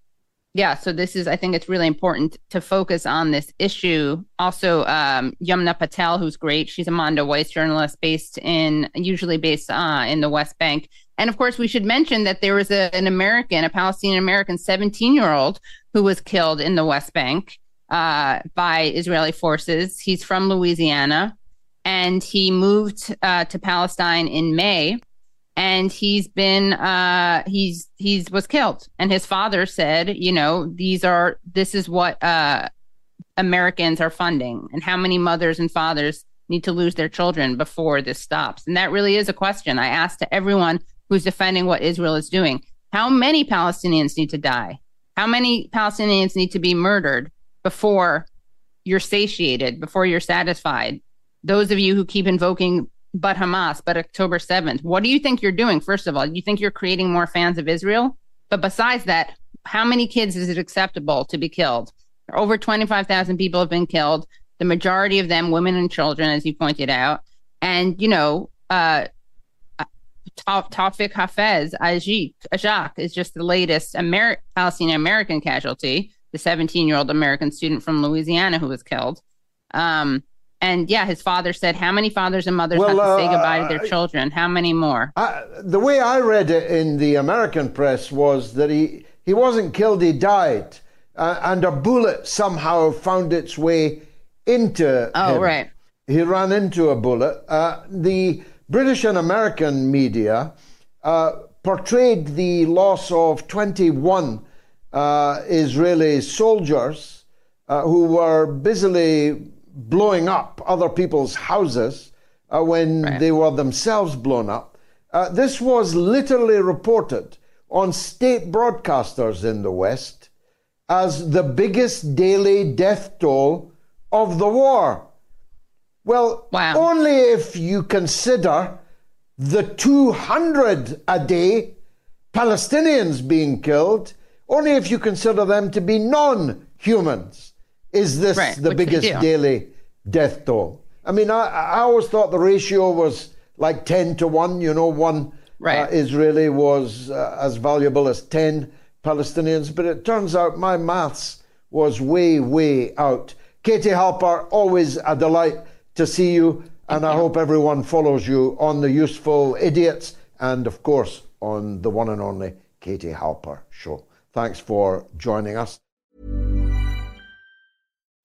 yeah, so this is, I think it's really important to focus on this issue. Also, um, Yumna Patel, who's great. She's a Mondoweiss journalist based in, usually based uh, in the West Bank. And of course, we should mention that there was a, an American, a Palestinian American 17 year old who was killed in the West Bank uh, by Israeli forces. He's from Louisiana and he moved uh, to Palestine in May and he's been uh he's he's was killed. And his father said you know these are this is what uh americans are funding and how many mothers and fathers need to lose their children before this stops? And that really is a question i ask to everyone who's defending what israel is doing. How many palestinians need to die? How many palestinians need to be murdered before you're satiated before you're satisfied those of you who keep invoking but Hamas, but October 7th. What do you think you're doing? First of all, you think you're creating more fans of Israel? But besides that, how many kids is it acceptable to be killed? Over 25,000 people have been killed, the majority of them women and children, as you pointed out. And, you know, uh, Tawfiq Hafez Ajik, Ajak is just the latest Ameri- Palestinian American casualty, the 17 year old American student from Louisiana who was killed. Um, and yeah, his father said, How many fathers and mothers Well, have to say uh, goodbye to their children? How many more? I, the way I read it in the American press was that he, he wasn't killed, he died. Uh, and a bullet somehow found its way into Oh, him. right. He ran into a bullet. Uh, the British and American media uh, portrayed the loss of 21 uh, Israeli soldiers uh, who were busily blowing up other people's houses uh, when Right. they were themselves blown up. Uh, this was literally reported on state broadcasters in the West as the biggest daily death toll of the war. Well, Wow. only if you consider the 200 a day Palestinians being killed, only if you consider them to be non humans, is this Right, the biggest daily death toll. I mean, I, I always thought the ratio was like 10 to 1, you know, one Right. uh, Israeli was uh, as valuable as 10 Palestinians, but it turns out my maths was way, way out. Katie Halper, always a delight to see you, and I hope everyone follows you on the Useful Idiots and, of course, on the one and only Katie Halper Show. Thanks for joining us.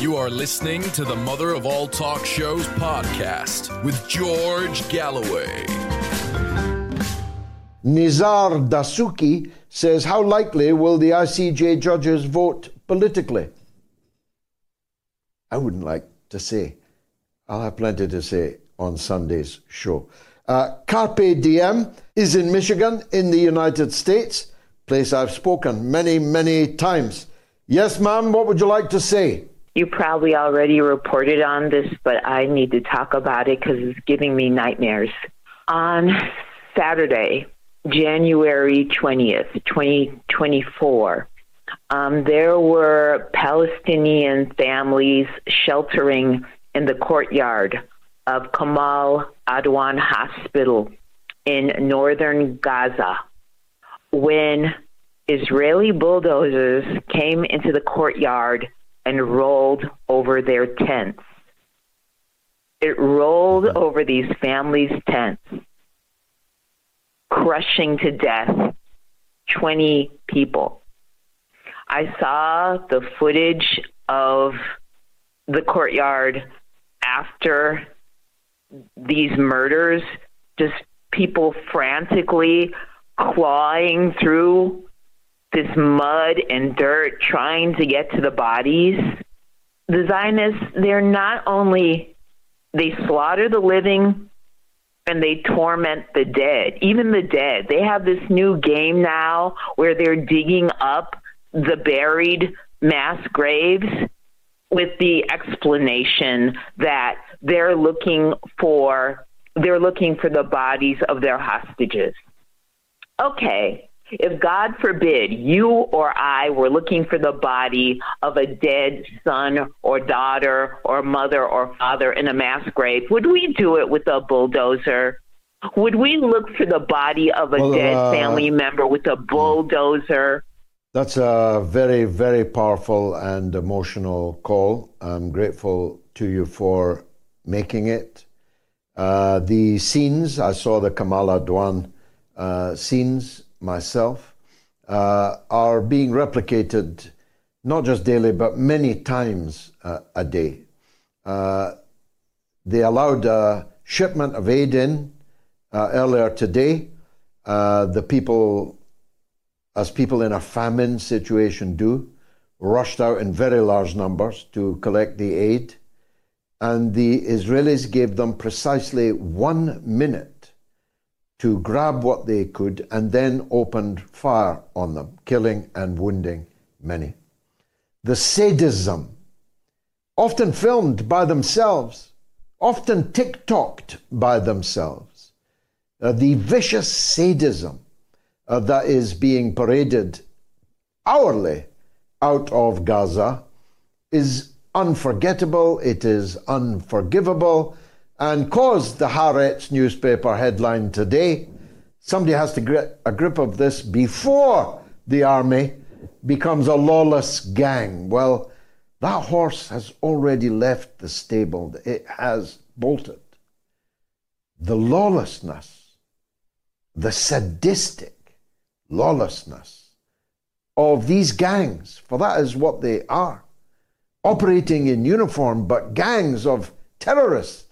You are listening to the Mother of All Talk Shows podcast with George Galloway. Nizar Dasuki says, How likely will the ICJ judges vote politically? I wouldn't like to say. I'll have plenty to say on Sunday's show. Uh, Carpe Diem is in Michigan, in the United States, place I've spoken many, many times. Yes, ma'am, what would you like to say? You probably already reported on this, but I need to talk about it because it's giving me nightmares. On Saturday, January 20th, 2024, um, there were Palestinian families sheltering in the courtyard of Kamal Adwan Hospital in northern Gaza when Israeli bulldozers came into the courtyard and rolled over their tents. It rolled over these families' tents, crushing to death 20 people. I saw the footage of the courtyard after these murders, just people frantically clawing through this mud and dirt trying to get to the bodies. The Zionists, they're not only they slaughter the living and they torment the dead, even the dead. They have this new game now where they're digging up the buried mass graves with the explanation that they're looking for they're looking for the bodies of their hostages. Okay, if God forbid you or I were looking for the body of a dead son or daughter or mother or father in a mass grave, would we do it with a bulldozer? Would we look for the body of a well, dead uh, family member with a bulldozer? That's a very, very powerful and emotional call. I'm grateful to you for making it. Uh, the scenes, I saw the Kamala Adwan uh, scenes myself, uh, are being replicated not just daily, but many times uh, a day. Uh, they allowed a shipment of aid in uh, earlier today. Uh, the people, as people in a famine situation do, rushed out in very large numbers to collect the aid. And the Israelis gave them precisely one minute to grab what they could and then opened fire on them, killing and wounding many. The sadism, often filmed by themselves, often TikToked by themselves, uh, the vicious sadism uh, that is being paraded hourly out of Gaza is unforgettable, it is unforgivable, and caused the Haaretz newspaper headline today. Somebody has to get a grip of this before the army becomes a lawless gang. Well, that horse has already left the stable, it has bolted. The lawlessness, the sadistic lawlessness of these gangs, for that is what they are, operating in uniform, but gangs of terrorists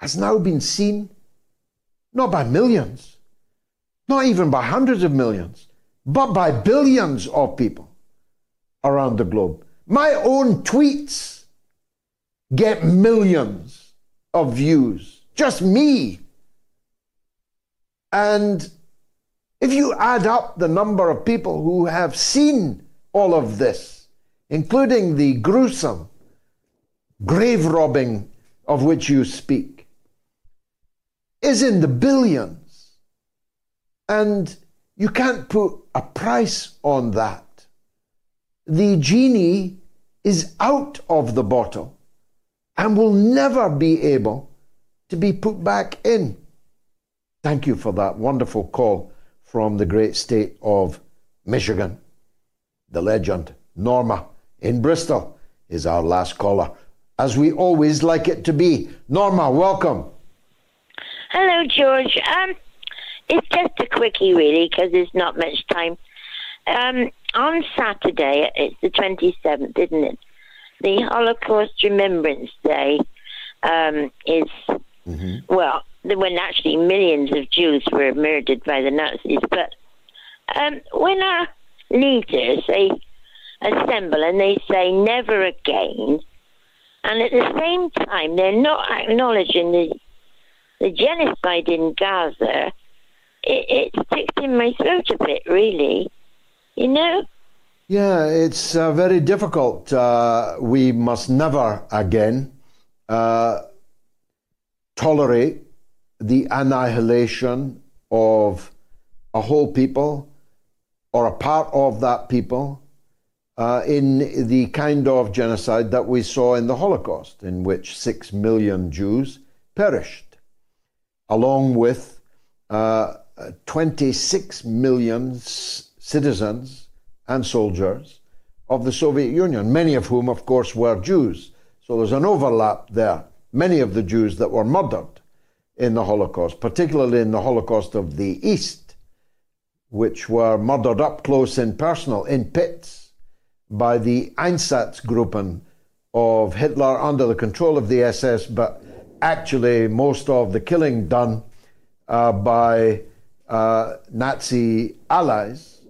has now been seen not by millions, not even by hundreds of millions, but by billions of people around the globe. My own tweets get millions of views, just me. And if you add up the number of people who have seen all of this, including the gruesome grave robbing of which you speak, is in the billions. And you can't put a price on that. The genie is out of the bottle and will never be able to be put back in. Thank you for that wonderful call from the great state of Michigan. The legend, Norma in Bristol, is our last caller, as we always like it to be. Norma, welcome. Hello, George. Um, it's just a quickie, really, because there's not much time. Um, on Saturday, it's the 27th, isn't it? The Holocaust Remembrance Day um, is, mm-hmm. well, when actually millions of Jews were murdered by the Nazis, but Um, when our leaders they assemble and they say never again, and at the same time they're not acknowledging the the genocide in Gaza, it, it sticks in my throat a bit, really. You know. Yeah, it's uh, very difficult. Uh, we must never again uh, tolerate the annihilation of a whole people or a part of that people uh, in the kind of genocide that we saw in the Holocaust, in which six million Jews perished, along with uh, 26 million citizens and soldiers of the Soviet Union, many of whom, of course, were Jews. So there's an overlap there. Many of the Jews that were murdered in the Holocaust, particularly in the Holocaust of the East, which were murdered up close and personal in pits by the Einsatzgruppen of Hitler under the control of the SS, but actually most of the killing done uh, by uh, Nazi allies,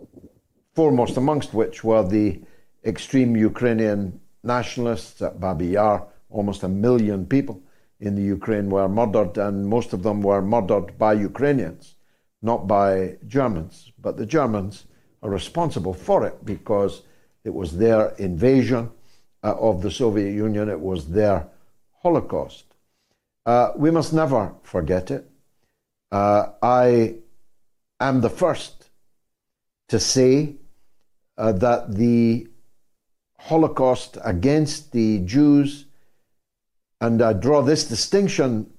foremost amongst which were the extreme Ukrainian nationalists at Babi Yar. Almost a million people in the Ukraine were murdered, and most of them were murdered by Ukrainians, not by Germans. But the Germans are responsible for it because it was their invasion uh, of the Soviet Union, it was their Holocaust. Uh, we must never forget it. Uh, I am the first to say uh, that the Holocaust against the Jews, and I draw this distinction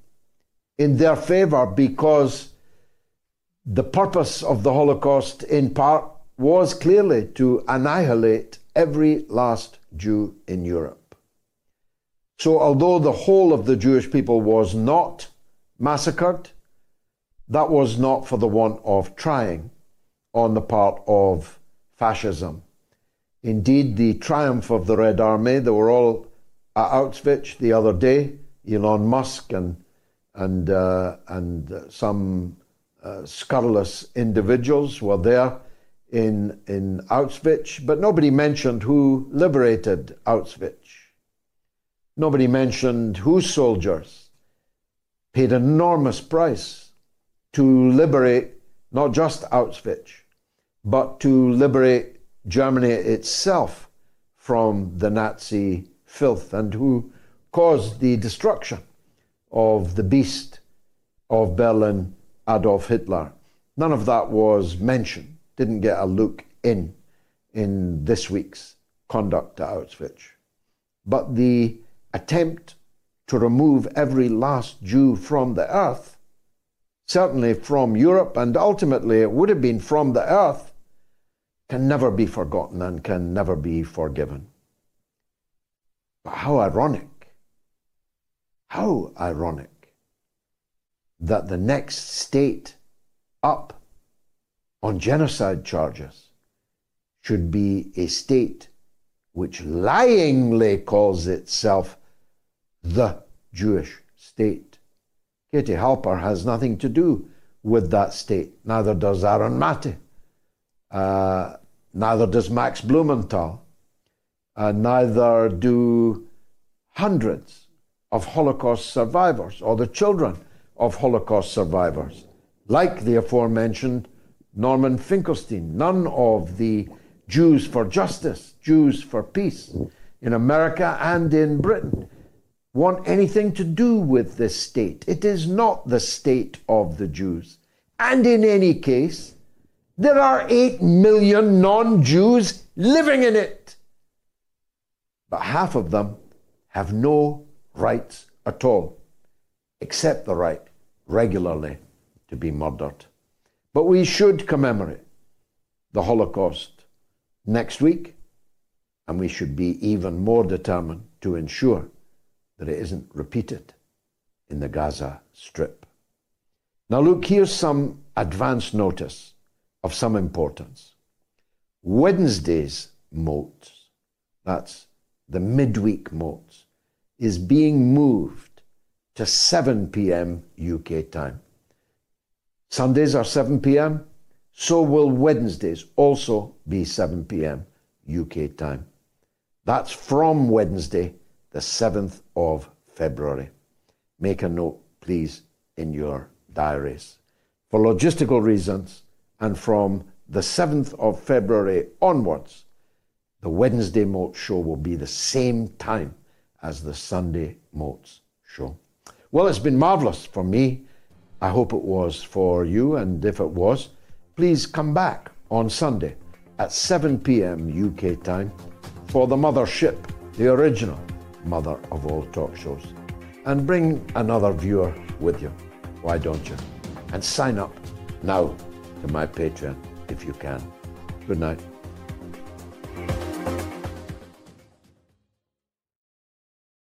in their favor because the purpose of the Holocaust, in part, was clearly to annihilate every last Jew in Europe. So, although the whole of the Jewish people was not massacred, that was not for the want of trying on the part of fascism. Indeed, the triumph of the Red Army, they were all at Auschwitz the other day. Elon Musk and and uh, and some uh, scurrilous individuals were there in in Auschwitz, but nobody mentioned who liberated Auschwitz. Nobody mentioned whose soldiers paid enormous price to liberate not just Auschwitz, but to liberate Germany itself from the Nazi filth and who caused the destruction of the beast of Berlin, Adolf Hitler. None of that was mentioned, didn't get a look in in this week's conduct to Auschwitz. But the attempt to remove every last Jew from the earth certainly from Europe, and ultimately it would have been from the earth, can never be forgotten and can never be forgiven. But how ironic, how ironic that the next state up on genocide charges should be a state which lyingly calls itself the Jewish state. Katie Halper has nothing to do with that state. Neither does Aaron Maté. Uh, neither does Max Blumenthal. Uh, neither do hundreds of Holocaust survivors or the children of Holocaust survivors, like the aforementioned Norman Finkelstein. None of the Jews for justice, Jews for peace in America and in Britain want anything to do with this state. It is not the state of the Jews. And in any case, there are 8 million non Jews living in it. But half of them have no rights at all, except the right regularly to be murdered. But we should commemorate the Holocaust next week, and we should be even more determined to ensure that it isn't repeated in the Gaza Strip. Now, look, here's some advance notice of some importance. Wednesday's Moats, that's the midweek Moats, is being moved to 7 p.m. UK time. Sundays are 7 p.m., So will Wednesdays also be 7 p.m. UK time. That's from Wednesday, the 7th of February. Make a note, please, in your diaries. For logistical reasons, and from the 7th of February onwards, the Wednesday Moat Show will be the same time as the Sunday Moats Show. Well, it's been marvellous for me. I hope it was for you, and if it was, please come back on Sunday at 7 p.m. UK time for the Mothership, the original mother of all talk shows. And bring another viewer with you. Why don't you? And sign up now to my Patreon if you can. Good night.